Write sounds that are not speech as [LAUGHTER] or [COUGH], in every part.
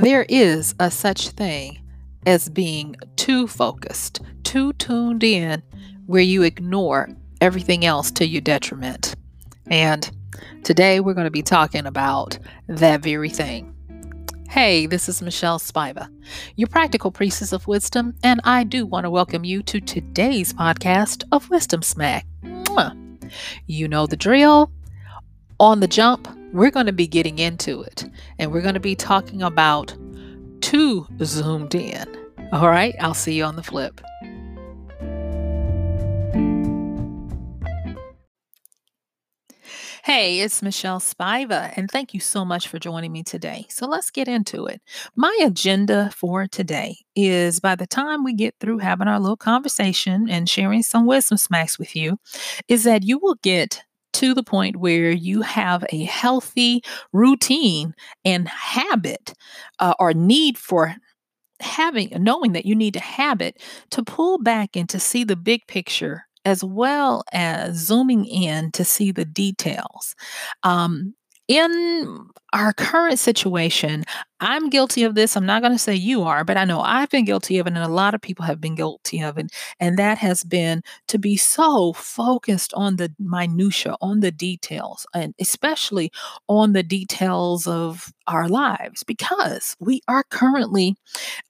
There is a such thing as being too focused, too tuned in, where you ignore everything else to your detriment. And today we're going to be talking about that very thing. Hey, this is Michelle Spiva, your practical priestess of wisdom, and I do want to welcome you to today's podcast of Wisdom Smack. Mwah. You know the drill. On the jump, we're going to be getting into it, and we're going to be talking about too zoomed in. All right, I'll see you on the flip. Hey, it's Michelle Spiva, and thank you so much for joining me today. So let's get into it. My agenda for today is by the time we get through having our little conversation and sharing some wisdom smacks with you, is that you will get to the point where you have a healthy routine and habit uh, or need for having knowing that you need to have it to pull back and to see the big picture as well as zooming in to see the details. Um, in our current situation, I'm guilty of this. I'm not going to say you are, but I know I've been guilty of it, and a lot of people have been guilty of it. And that has been to be so focused on the minutia, on the details, and especially on the details of our lives, because we are currently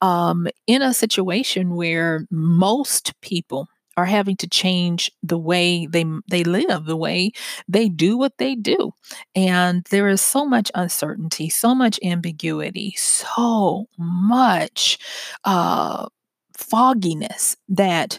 um, in a situation where most people are having to change the way they they live, the way they do what they do. And there is so much uncertainty, so much ambiguity, so much uh, fogginess that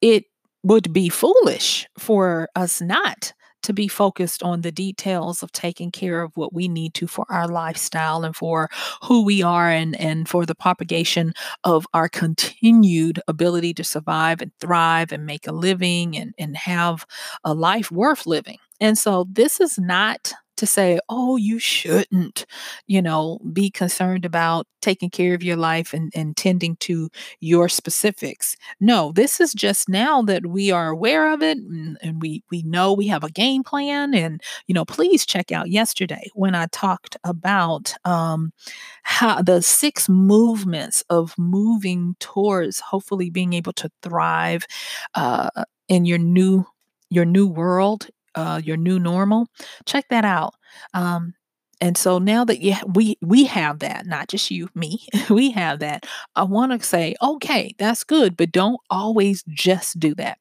it would be foolish for us not to be focused on the details of taking care of what we need to for our lifestyle and for who we are and, and for the propagation of our continued ability to survive and thrive and make a living and, and have a life worth living. And so this is not to say, oh, you shouldn't, you know, be concerned about taking care of your life and, and tending to your specifics. No, this is just now that we are aware of it and, and we we know we have a game plan. And, you know, please check out yesterday when I talked about um how the six movements of moving towards hopefully being able to thrive uh in your new your new world uh, your new normal, check that out. Um, and so now that you, we we have that, not just you, me, [LAUGHS] we have that. I want to say, okay, that's good, but don't always just do that.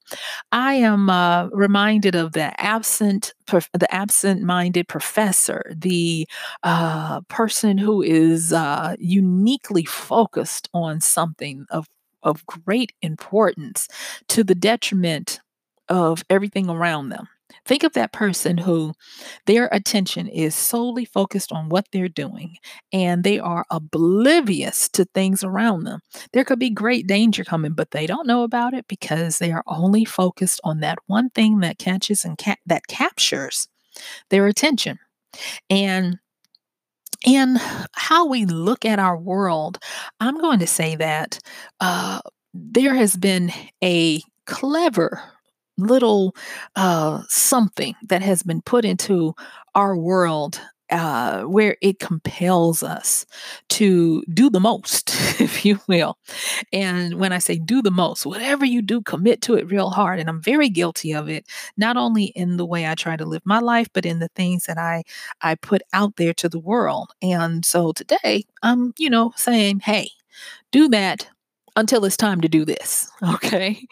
I am uh, reminded of the absent, the absent-minded professor, the uh, person who is uh, uniquely focused on something of of great importance to the detriment of everything around them. Think of that person who their attention is solely focused on what they're doing and they are oblivious to things around them. There could be great danger coming, but they don't know about it because they are only focused on that one thing that catches and ca- that captures their attention. And in how we look at our world, I'm going to say that uh, there has been a clever little uh, something that has been put into our world uh, where it compels us to do the most, [LAUGHS] if you will. And when I say do the most, whatever you do, commit to it real hard. And I'm very guilty of it, not only in the way I try to live my life, but in the things that I I put out there to the world. And so today, I'm, you know, saying, hey, do that until it's time to do this. [LAUGHS] Okay.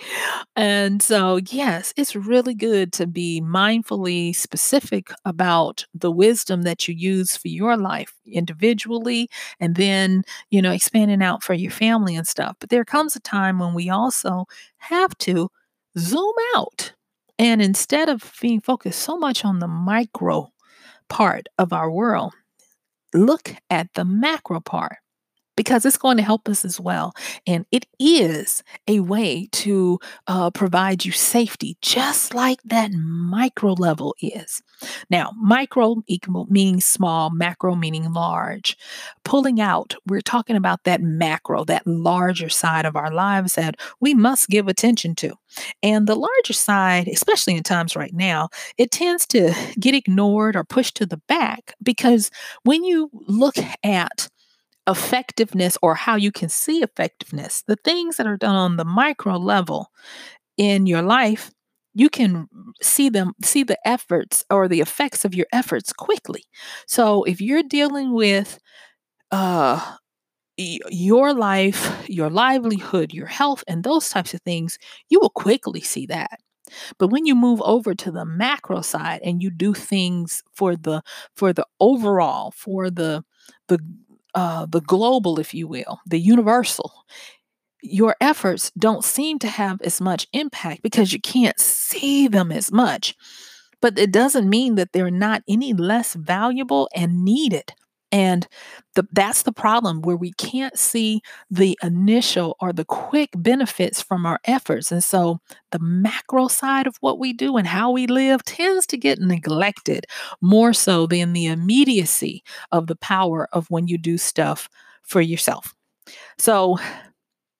And so, yes, it's really good to be mindfully specific about the wisdom that you use for your life individually and then, you know, expanding out for your family and stuff. But there comes a time when we also have to zoom out. And instead of being focused so much on the micro part of our world, look at the macro part because it's going to help us as well. And it is a way to uh, provide you safety, just like that micro level is. Now, micro meaning small, macro meaning large. Pulling out, we're talking about that macro, that larger side of our lives that we must give attention to. And the larger side, especially in times right now, it tends to get ignored or pushed to the back because when you look at effectiveness or how you can see effectiveness, the things that are done on the micro level in your life, you can see them, see the efforts or the effects of your efforts quickly. So if you're dealing with uh, your life, your livelihood, your health, and those types of things, you will quickly see that. But when you move over to the macro side and you do things for the for the overall, for the the uh, the global, if you will, the universal, your efforts don't seem to have as much impact because you can't see them as much. But it doesn't mean that they're not any less valuable and needed. And the, that's the problem where we can't see the initial or the quick benefits from our efforts. And so the macro side of what we do and how we live tends to get neglected more so than the immediacy of the power of when you do stuff for yourself. So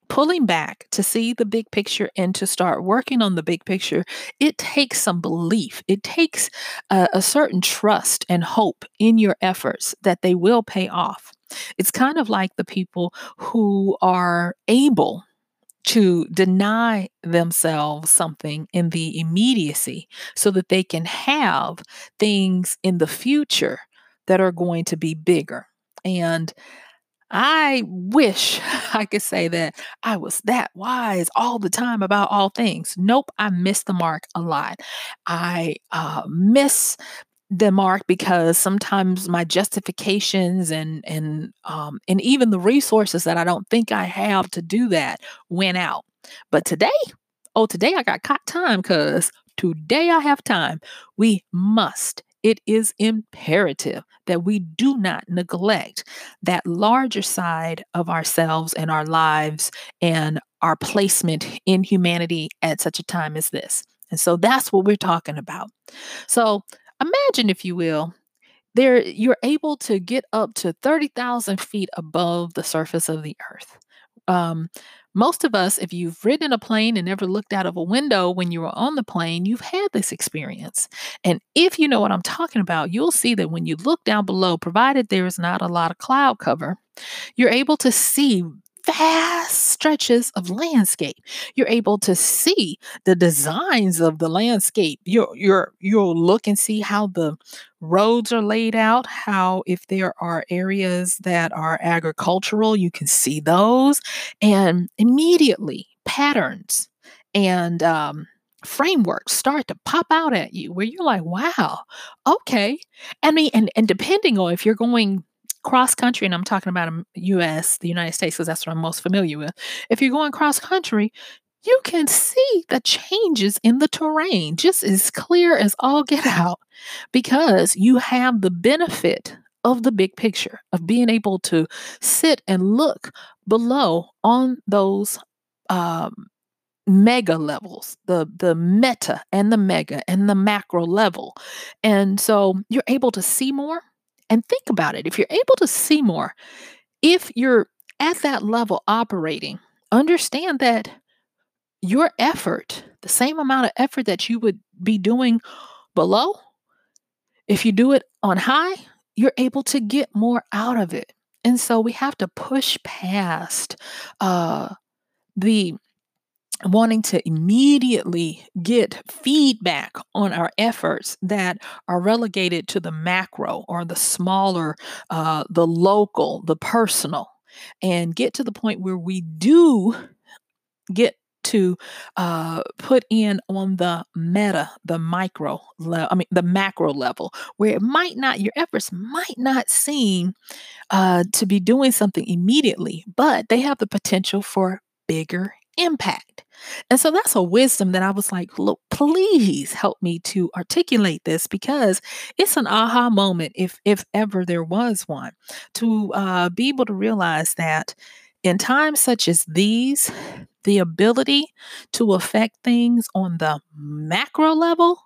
pulling back to see the big picture and to start working on the big picture, it takes some belief. It takes a, a, certain trust and hope in your efforts that they will pay off. It's kind of like the people who are able to deny themselves something in the immediacy so that they can have things in the future that are going to be bigger. And I wish [LAUGHS] I could say that I was that wise all the time about all things. Nope, I miss the mark a lot. I uh, miss the mark because sometimes my justifications and and um, and even the resources that I don't think I have to do that went out. But today, oh, today I got caught time because today I have time. We must it is imperative that we do not neglect that larger side of ourselves and our lives and our placement in humanity at such a time as this. And so that's what we're talking about. So imagine, if you will, there you're able to get up to 30,000 feet above the surface of the earth. Um, most of us, if you've ridden a plane and never looked out of a window when you were on the plane, you've had this experience. And if you know what I'm talking about, you'll see that when you look down below, provided there is not a lot of cloud cover, you're able to see vast stretches of landscape. You're able to see the designs of the landscape. You're, you're, you'll look and see how the roads are laid out, how if there are areas that are agricultural, you can see those. And immediately, patterns and um, frameworks start to pop out at you where you're like, wow, okay. I mean, and, and depending on if you're going cross country, and I'm talking about US, the United States, because that's what I'm most familiar with. If you're going cross country, you can see the changes in the terrain just as clear as all get out because you have the benefit of the big picture of being able to sit and look below on those um, mega levels the the meta and the mega and the macro level and so you're able to see more and think about it. If you're able to see more, if you're at that level operating, understand that your effort, the same amount of effort that you would be doing below, if you do it on high, you're able to get more out of it. And so we have to push past uh, the wanting to immediately get feedback on our efforts that are relegated to the macro or the smaller, uh, the local, the personal, and get to the point where we do get to uh, put in on the meta, the micro level, I mean, the macro level, where it might not, your efforts might not seem uh, to be doing something immediately, but they have the potential for bigger impact. And so that's a wisdom that I was like, look, please help me to articulate this because it's an aha moment, if if ever there was one, to uh, be able to realize that in times such as these, the ability to affect things on the macro level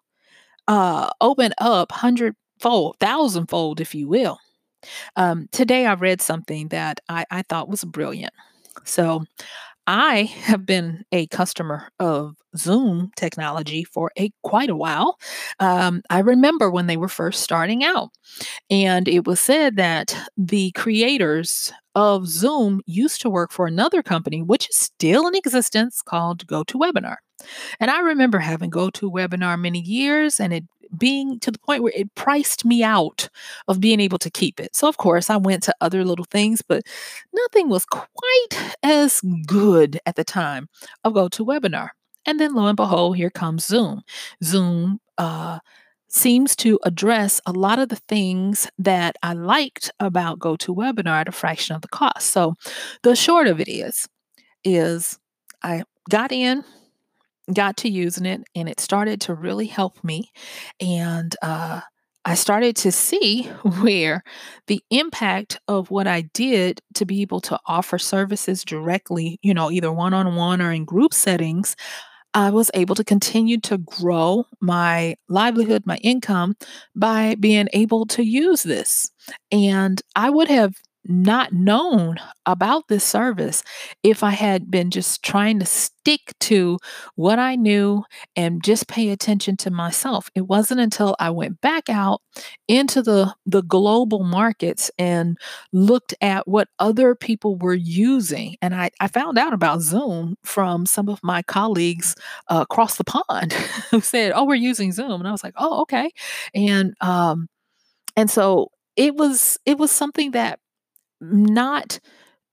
uh, open up hundredfold, thousandfold, if you will. Um, today, I read something that I, I thought was brilliant. So, I have been a customer of Zoom technology for a quite a while. Um, I remember when they were first starting out, and it was said that the creators of Zoom used to work for another company, which is still in existence, called GoToWebinar. And I remember having GoToWebinar many years, and it being to the point where it priced me out of being able to keep it. So, of course, I went to other little things, but nothing was quite as good at the time of GoToWebinar. And then lo and behold, here comes Zoom. Zoom uh, seems to address a lot of the things that I liked about GoToWebinar at a fraction of the cost. So the short of it is, is I got in, got to using it and it started to really help me. And uh, I started to see [LAUGHS] where the impact of what I did to be able to offer services directly, you know, either one on one or in group settings, I was able to continue to grow my livelihood, my income by being able to use this. And I would have not known about this service if I had been just trying to stick to what I knew and just pay attention to myself. It wasn't until I went back out into the the global markets and looked at what other people were using and I, I found out about Zoom from some of my colleagues uh, across the pond [LAUGHS] who said, "Oh, we're using Zoom." And I was like, "Oh, okay." And um and so it was it was something that not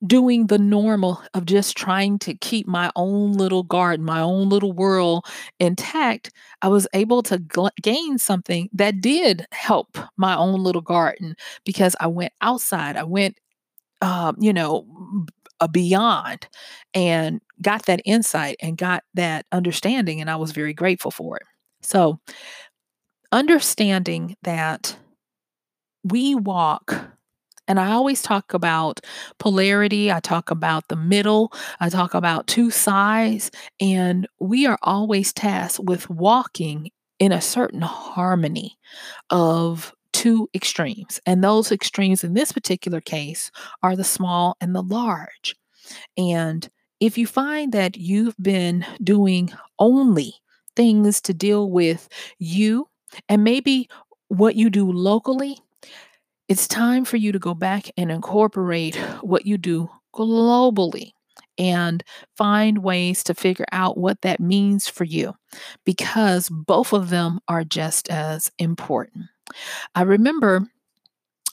doing the normal of just trying to keep my own little garden, my own little world intact, I was able to gl- gain something that did help my own little garden because I went outside. I went, um, you know, a beyond and got that insight and got that understanding. And I was very grateful for it. So, understanding that we walk and I always talk about polarity. I talk about the middle. I talk about two sides. And we are always tasked with walking in a certain harmony of two extremes. And those extremes in this particular case are the small and the large. And if you find that you've been doing only things to deal with you and maybe what you do locally it's time for you to go back and incorporate what you do globally and find ways to figure out what that means for you because both of them are just as important. I remember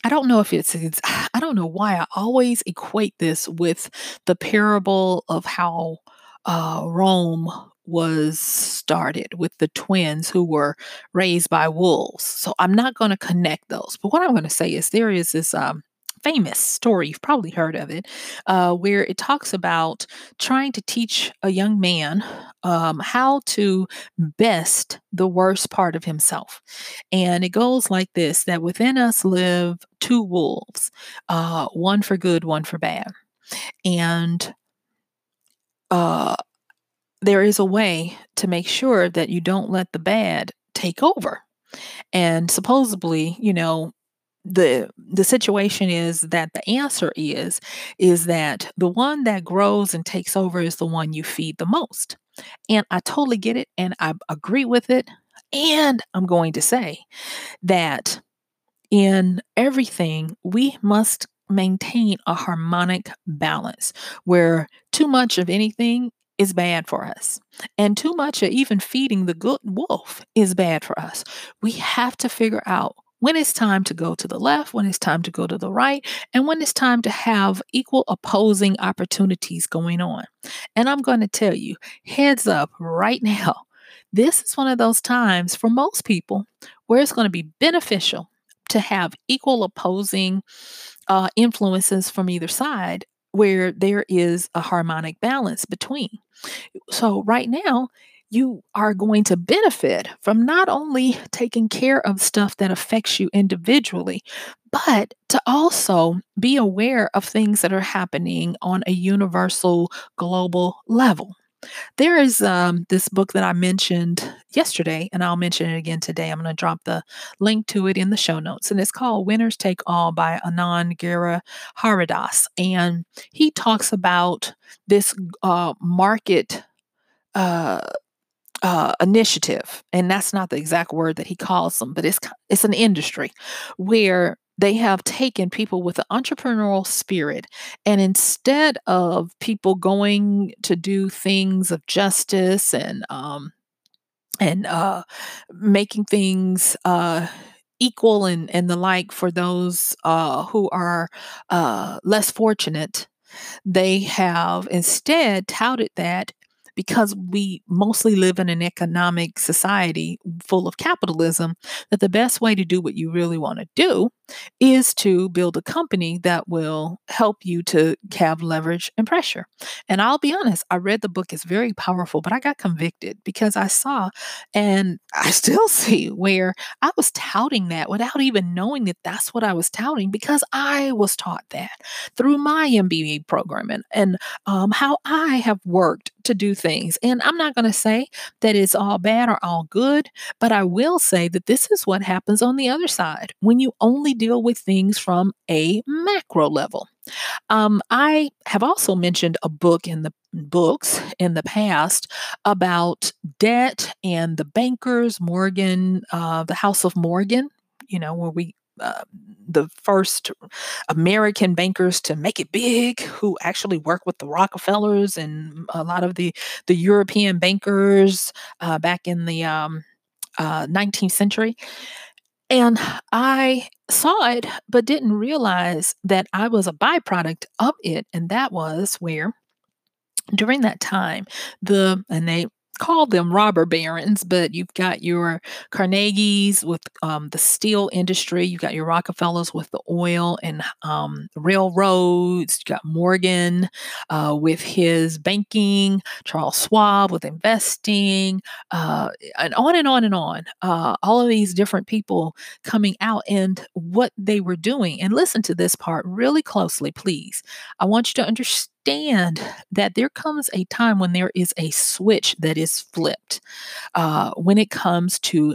I don't know if it's, it's, [SIGHS] I don't know why I always equate this with the parable of how uh, Rome was started with the twins who were raised by wolves. So I'm not going to connect those. But what I'm going to say is there is this um, famous story, you've probably heard of it, uh, where it talks about trying to teach a young man um, how to best the worst part of himself. And it goes like this that within us live two wolves, uh, one for good, one for bad. And uh, there is a way to make sure that you don't let the bad take over. And supposedly, you know, the the situation is that the answer is is that the one that grows and takes over is the one you feed the most. And I totally get it and I agree with it. And I'm going to say that in everything, we must maintain a harmonic balance where too much of anything is bad for us. And too much of even feeding the good wolf is bad for us. We have to figure out when it's time to go to the left, when it's time to go to the right, and when it's time to have equal opposing opportunities going on. And I'm going to tell you, heads up right now, this is one of those times for most people where it's going to be beneficial to have equal opposing uh, influences from either side where there is a harmonic balance between. So, right now, you are going to benefit from not only taking care of stuff that affects you individually, but to also be aware of things that are happening on a universal global level. There is um, this book that I mentioned yesterday, and I'll mention it again today. I'm going to drop the link to it in the show notes, and it's called Winners Take All by Anand Gera Haridas. And he talks about this uh, market. Uh, uh, initiative, and that's not the exact word that he calls them, but it's it's an industry where they have taken people with an entrepreneurial spirit, and instead of people going to do things of justice and um, and uh, making things uh, equal and and the like for those uh, who are uh, less fortunate, they have instead touted that because we mostly live in an economic society full of capitalism, that the best way to do what you really want to do is to build a company that will help you to have leverage and pressure. And I'll be honest, I read the book, it's very powerful, but I got convicted because I saw and I [LAUGHS] still see where I was touting that without even knowing that that's what I was touting because I was taught that through my MBA program and, and um, how I have worked to do things. And I'm not going to say that it's all bad or all good, but I will say that this is what happens on the other side when you only deal with things from a macro level. Um, I have also mentioned a book in the books in the past about debt and the bankers, Morgan, uh, the House of Morgan, you know, where we uh, the first American bankers to make it big, who actually work with the Rockefellers and a lot of the the European bankers uh, back in the um, uh, 19th century. And I saw it, but didn't realize that I was a byproduct of it. And that was where during that time, the, and they call them robber barons, but you've got your Carnegies with um, the steel industry, you've got your Rockefellers with the oil and um, railroads, you got Morgan uh, with his banking, Charles Schwab with investing, uh, and on and on and on. Uh, all of these different people coming out and what they were doing. And listen to this part really closely, please. I want you to understand understand that there comes a time when there is a switch that is flipped uh, when it comes to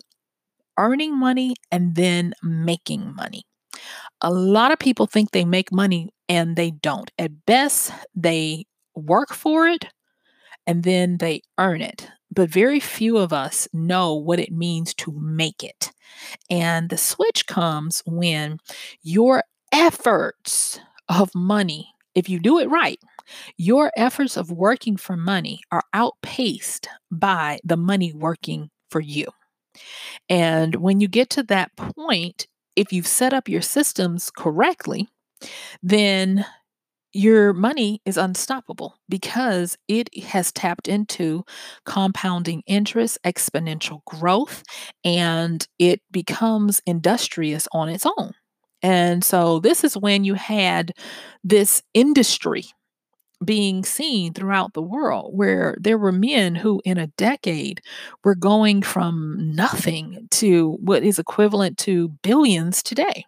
earning money and then making money. A lot of people think they make money and they don't. At best, they work for it and then they earn it. But very few of us know what it means to make it. And the switch comes when your efforts of money, if you do it right, your efforts of working for money are outpaced by the money working for you. And when you get to that point, if you've set up your systems correctly, then your money is unstoppable because it has tapped into compounding interest, exponential growth, and it becomes industrious on its own. And so, this is when you had this industry being seen throughout the world where there were men who in a decade were going from nothing to what is equivalent to billions today.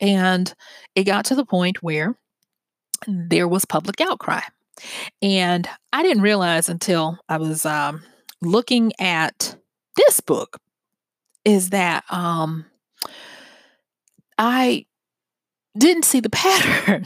And it got to the point where there was public outcry. And I didn't realize until I was um, looking at this book is that um, I didn't see the [LAUGHS] pattern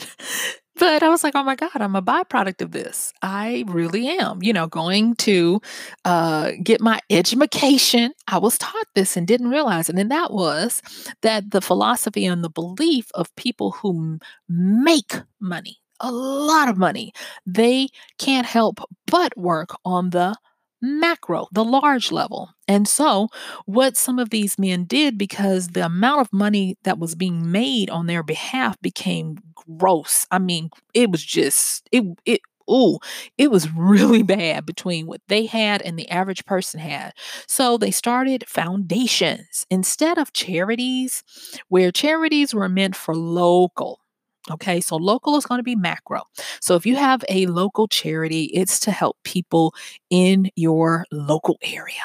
but I was like, oh my God, I'm a byproduct of this. I really am, you know, going to uh, get my education. I was taught this and didn't realize it. And that was that the philosophy and the belief of people who make money, a lot of money, they can't help but work on the macro, the large level. And so, what some of these men did, because the amount of money that was being made on their behalf became gross. I mean, it was just, it, it, Ooh, it was [LAUGHS] really bad between what they had and the average person had. So they started foundations instead of charities, where charities were meant for local. Okay, so local is going to be macro. So if you have a local charity, it's to help people in your local area.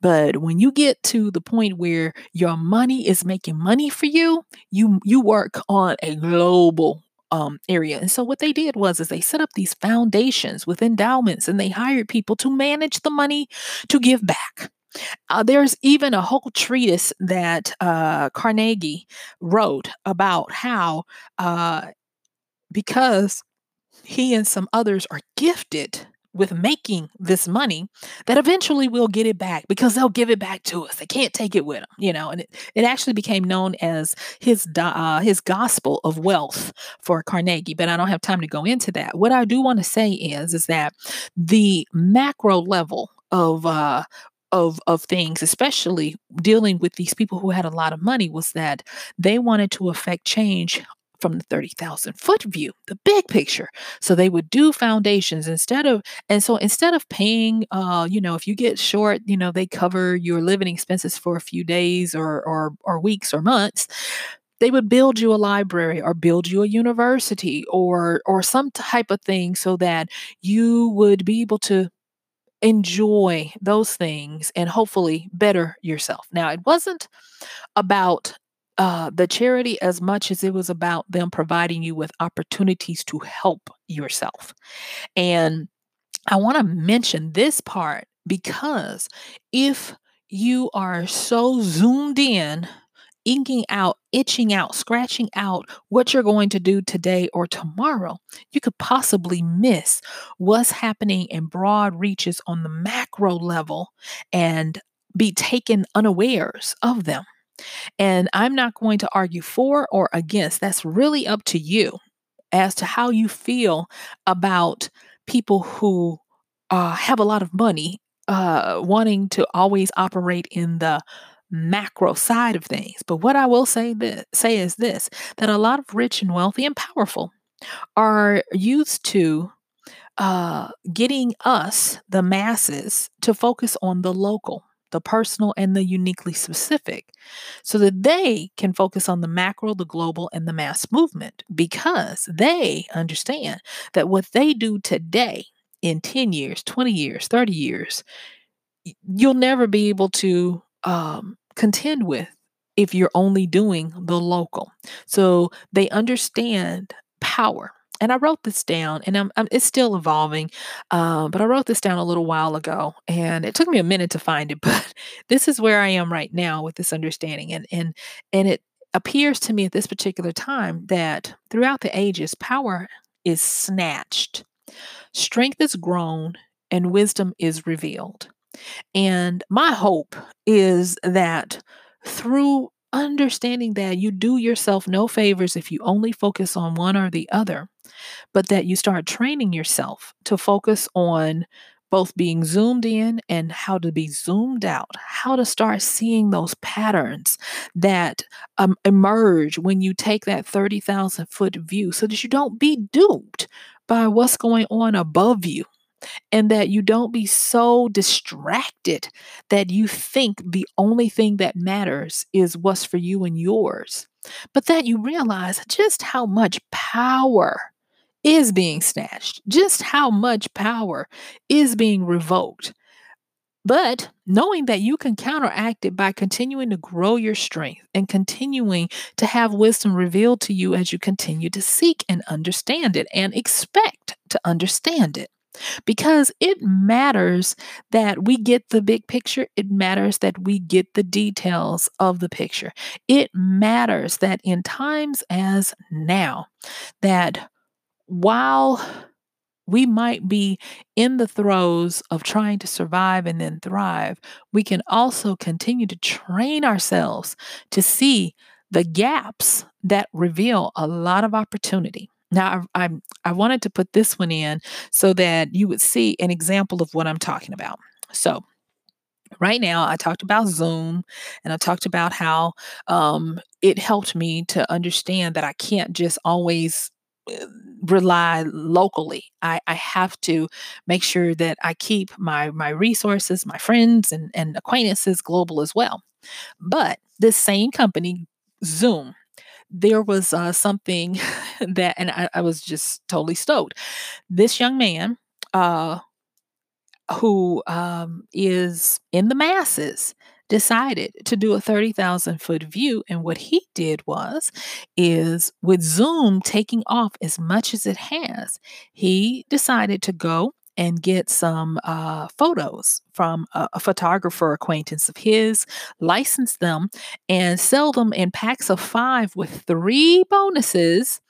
But when you get to the point where your money is making money for you, you you work on a global um, area. And so what they did was is they set up these foundations with endowments and they hired people to manage the money to give back. Uh, there's even a whole treatise that uh, Carnegie wrote about how, uh, because he and some others are gifted with making this money that eventually we'll get it back because they'll give it back to us. They can't take it with them, you know. And it, it actually became known as his uh, his gospel of wealth for Carnegie. But I don't have time to go into that. What I do want to say is is that the macro level of uh, of of things, especially dealing with these people who had a lot of money, was that they wanted to affect change from the 30,000 foot view, the big picture. So they would do foundations instead of, and so instead of paying, uh, you know, if you get short, you know, they cover your living expenses for a few days or, or, or weeks or months. They would build you a library or build you a university or or some type of thing so that you would be able to enjoy those things and hopefully better yourself. Now, it wasn't about uh, the charity as much as it was about them providing you with opportunities to help yourself. And I want to mention this part because if you are so zoomed in, inking out, itching out, scratching out what you're going to do today or tomorrow, you could possibly miss what's happening in broad reaches on the macro level and be taken unawares of them. And I'm not going to argue for or against. That's really up to you as to how you feel about people who uh, have a lot of money uh, wanting to always operate in the macro side of things. But what I will say this, say is this that a lot of rich and wealthy and powerful are used to uh, getting us, the masses, to focus on the local the personal and the uniquely specific, so that they can focus on the macro, the global, and the mass movement because they understand that what they do today in 10 years, 20 years, 30 years, you'll never be able to um, contend with if you're only doing the local. So they understand power and I wrote this down, and I'm, I'm it's still evolving, um, but I wrote this down a little while ago, and it took me a minute to find it. [LAUGHS] But this is where I am right now with this understanding, and and and it appears to me at this particular time that throughout the ages, power is snatched, strength is grown, and wisdom is revealed. And my hope is that through understanding that you do yourself no favors if you only focus on one or the other, but that you start training yourself to focus on both being zoomed in and how to be zoomed out, how to start seeing those patterns that um, emerge when you take that 30,000 foot view so that you don't be duped by what's going on above you and that you don't be so distracted that you think the only thing that matters is what's for you and yours, but that you realize just how much power is being snatched, just how much power is being revoked. But knowing that you can counteract it by continuing to grow your strength and continuing to have wisdom revealed to you as you continue to seek and understand it and expect to understand it because it matters that we get the big picture. It matters that we get the details of the picture. It matters that in times as now, that while we might be in the throes of trying to survive and then thrive, we can also continue to train ourselves to see the gaps that reveal a lot of opportunity. Now, I, I, wanted to put this one in so that you would see an example of what I'm talking about. So, right now i talked about zoom and i talked about how um, it helped me to understand that i can't just always uh, rely locally I, I have to make sure that i keep my my resources my friends and, and acquaintances global as well but this same company zoom there was uh, something [LAUGHS] that and I, I was just totally stoked. This young man uh, who um, is in the masses decided to do a 30,000 foot view and what he did was is with zoom taking off as much as it has he decided to go and get some uh, photos from a, a photographer acquaintance of his license them and sell them in packs of five with three bonuses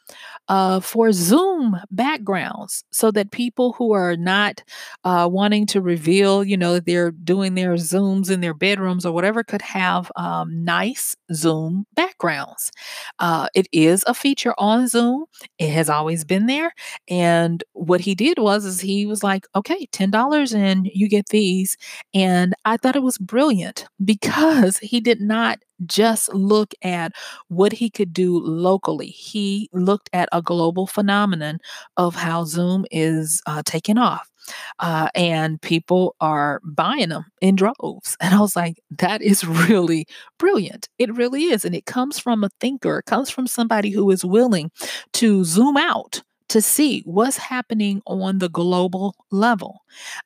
uh, for Zoom backgrounds so that people who are not uh, wanting to reveal, you know, they're doing their Zooms in their bedrooms or whatever could have um, nice Zoom backgrounds. Uh, it is a feature on Zoom. It has always been there. And what he did was, is he was like, okay, $10 and you get these. And I thought it was brilliant [LAUGHS] because he did not just look at what he could do locally. He looked at a global phenomenon of how Zoom is uh, taking off. Uh, and people are buying them in droves. And I was like, that is [LAUGHS] really brilliant. It really is. And it comes from a thinker, it comes from somebody who is willing to zoom out to see what's happening on the global level.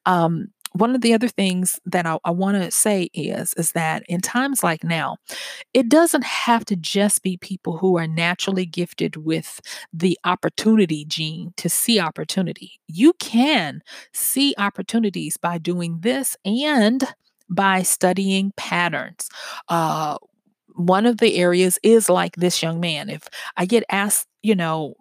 Um, one of the other things that I, I want to say is is that in times like now, it doesn't have to just be people who are naturally gifted with the opportunity gene to see opportunity. You can see opportunities by doing this and by studying patterns. Uh, one of the areas is like this young man. If I get asked, you know,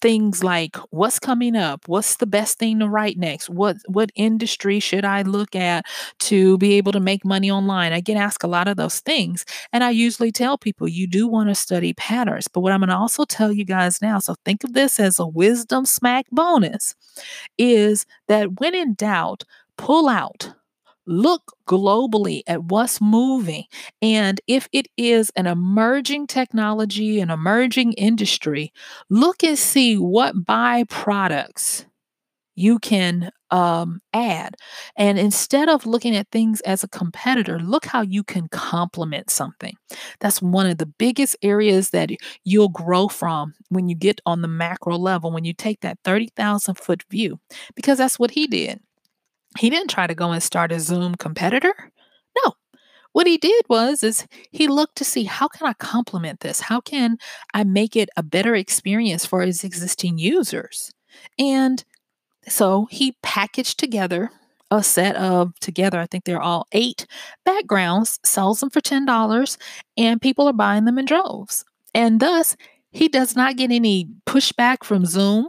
things like what's coming up? What's the best thing to write next? What what industry should i look at to be able to make money online? I get asked a lot of those things and i usually tell people you do want to study patterns. But what i'm going to also tell you guys now so think of this as a wisdom smack bonus is that when in doubt pull out Look globally at what's moving. And if it is an emerging technology, an emerging industry, look and see what byproducts you can um, add. And instead of looking at things as a competitor, look how you can complement something. That's one of the biggest areas that you'll grow from when you get on the macro level, when you take that 30,000 foot view, because that's what he did. He didn't try to go and start a Zoom competitor. No. What he did was is he looked to see how can I complement this? How can I make it a better experience for his existing users? And so he packaged together a set of together, I think they're all eight backgrounds, sells them for $10, and people are buying them in droves. And thus, he does not get any pushback from Zoom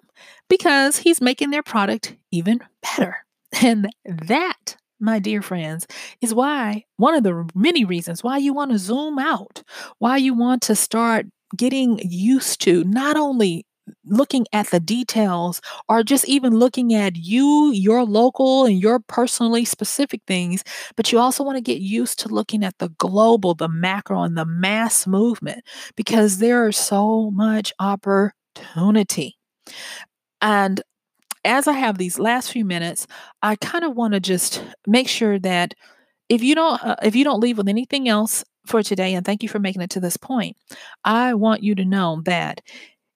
because he's making their product even better. And that, my dear friends, is why one of the many reasons why you want to zoom out, why you want to start getting used to not only looking at the details or just even looking at you, your local and your personally specific things, but you also want to get used to looking at the global, the macro, and the mass movement because there is so much opportunity. And as I have these last few minutes, I kind of want to just make sure that if you don't uh, if you don't leave with anything else for today and thank you for making it to this point, I want you to know that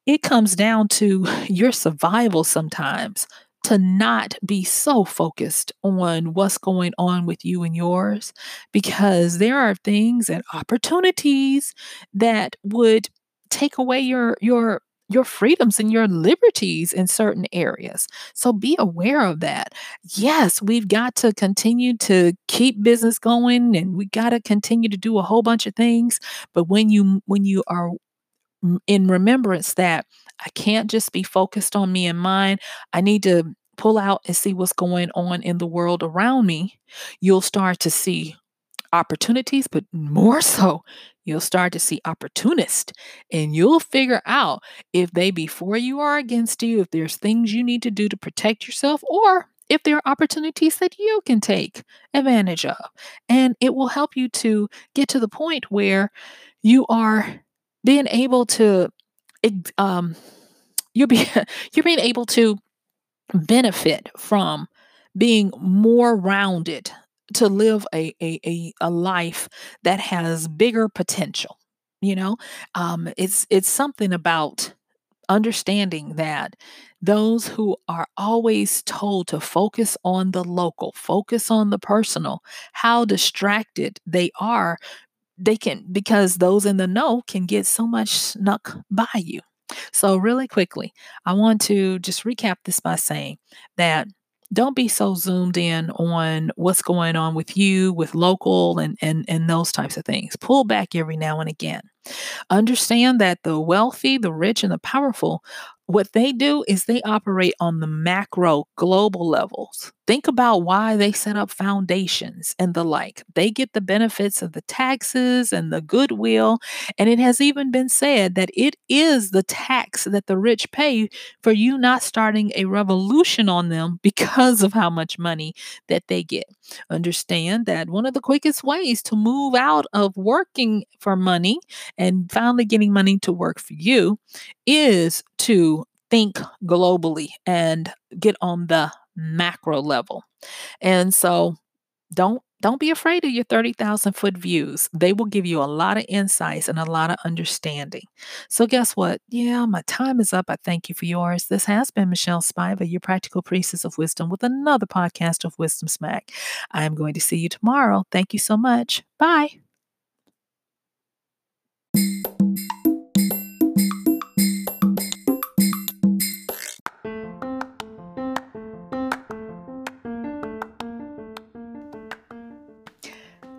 it comes down to [SIGHS] your survival sometimes to not be so focused on what's going on with you and yours because there are things and opportunities that would take away your your your freedoms and your liberties in certain areas. So be aware of that. Yes, we've got to continue to keep business going and we got to continue to do a whole bunch of things, but when you when you are in remembrance that I can't just be focused on me and mine, I need to pull out and see what's going on in the world around me, you'll start to see opportunities, but more so, you'll start to see opportunists and you'll figure out if they be for you or against you, if there's things you need to do to protect yourself, or if there are opportunities that you can take advantage of. And it will help you to get to the point where you are being able to um you'll be [LAUGHS] you're being able to benefit from being more rounded to live a, a, a, life that has bigger potential you know? Um, it's it's something about understanding that those who are always told to focus on the local focus on the personal how distracted they are they can because those in the know can get so much snuck by you. So really quickly i want to just recap this by saying that don't be so zoomed in on what's going on with you, with local and and and those types of things. Pull back every now and again. Understand that the wealthy, the rich, and the powerful what they do is they operate on the macro global levels. Think about why they set up foundations and the like. They get the benefits of the taxes and the goodwill. And it has even been said that it is the tax that the rich pay for you not starting a revolution on them [LAUGHS] because of how much money that they get. Understand that one of the quickest ways to move out of working for money and finally getting money to work for you is to think globally and get on the macro level. And so don't don't be afraid of your 30,000 foot views. They will give you a lot of insights and a lot of understanding. So, guess what? Yeah, my time is up. I thank you for yours. This has been Michelle Spiva, your practical priestess of wisdom, with another podcast of Wisdom Smack. I am going to see you tomorrow. Thank you so much. Bye.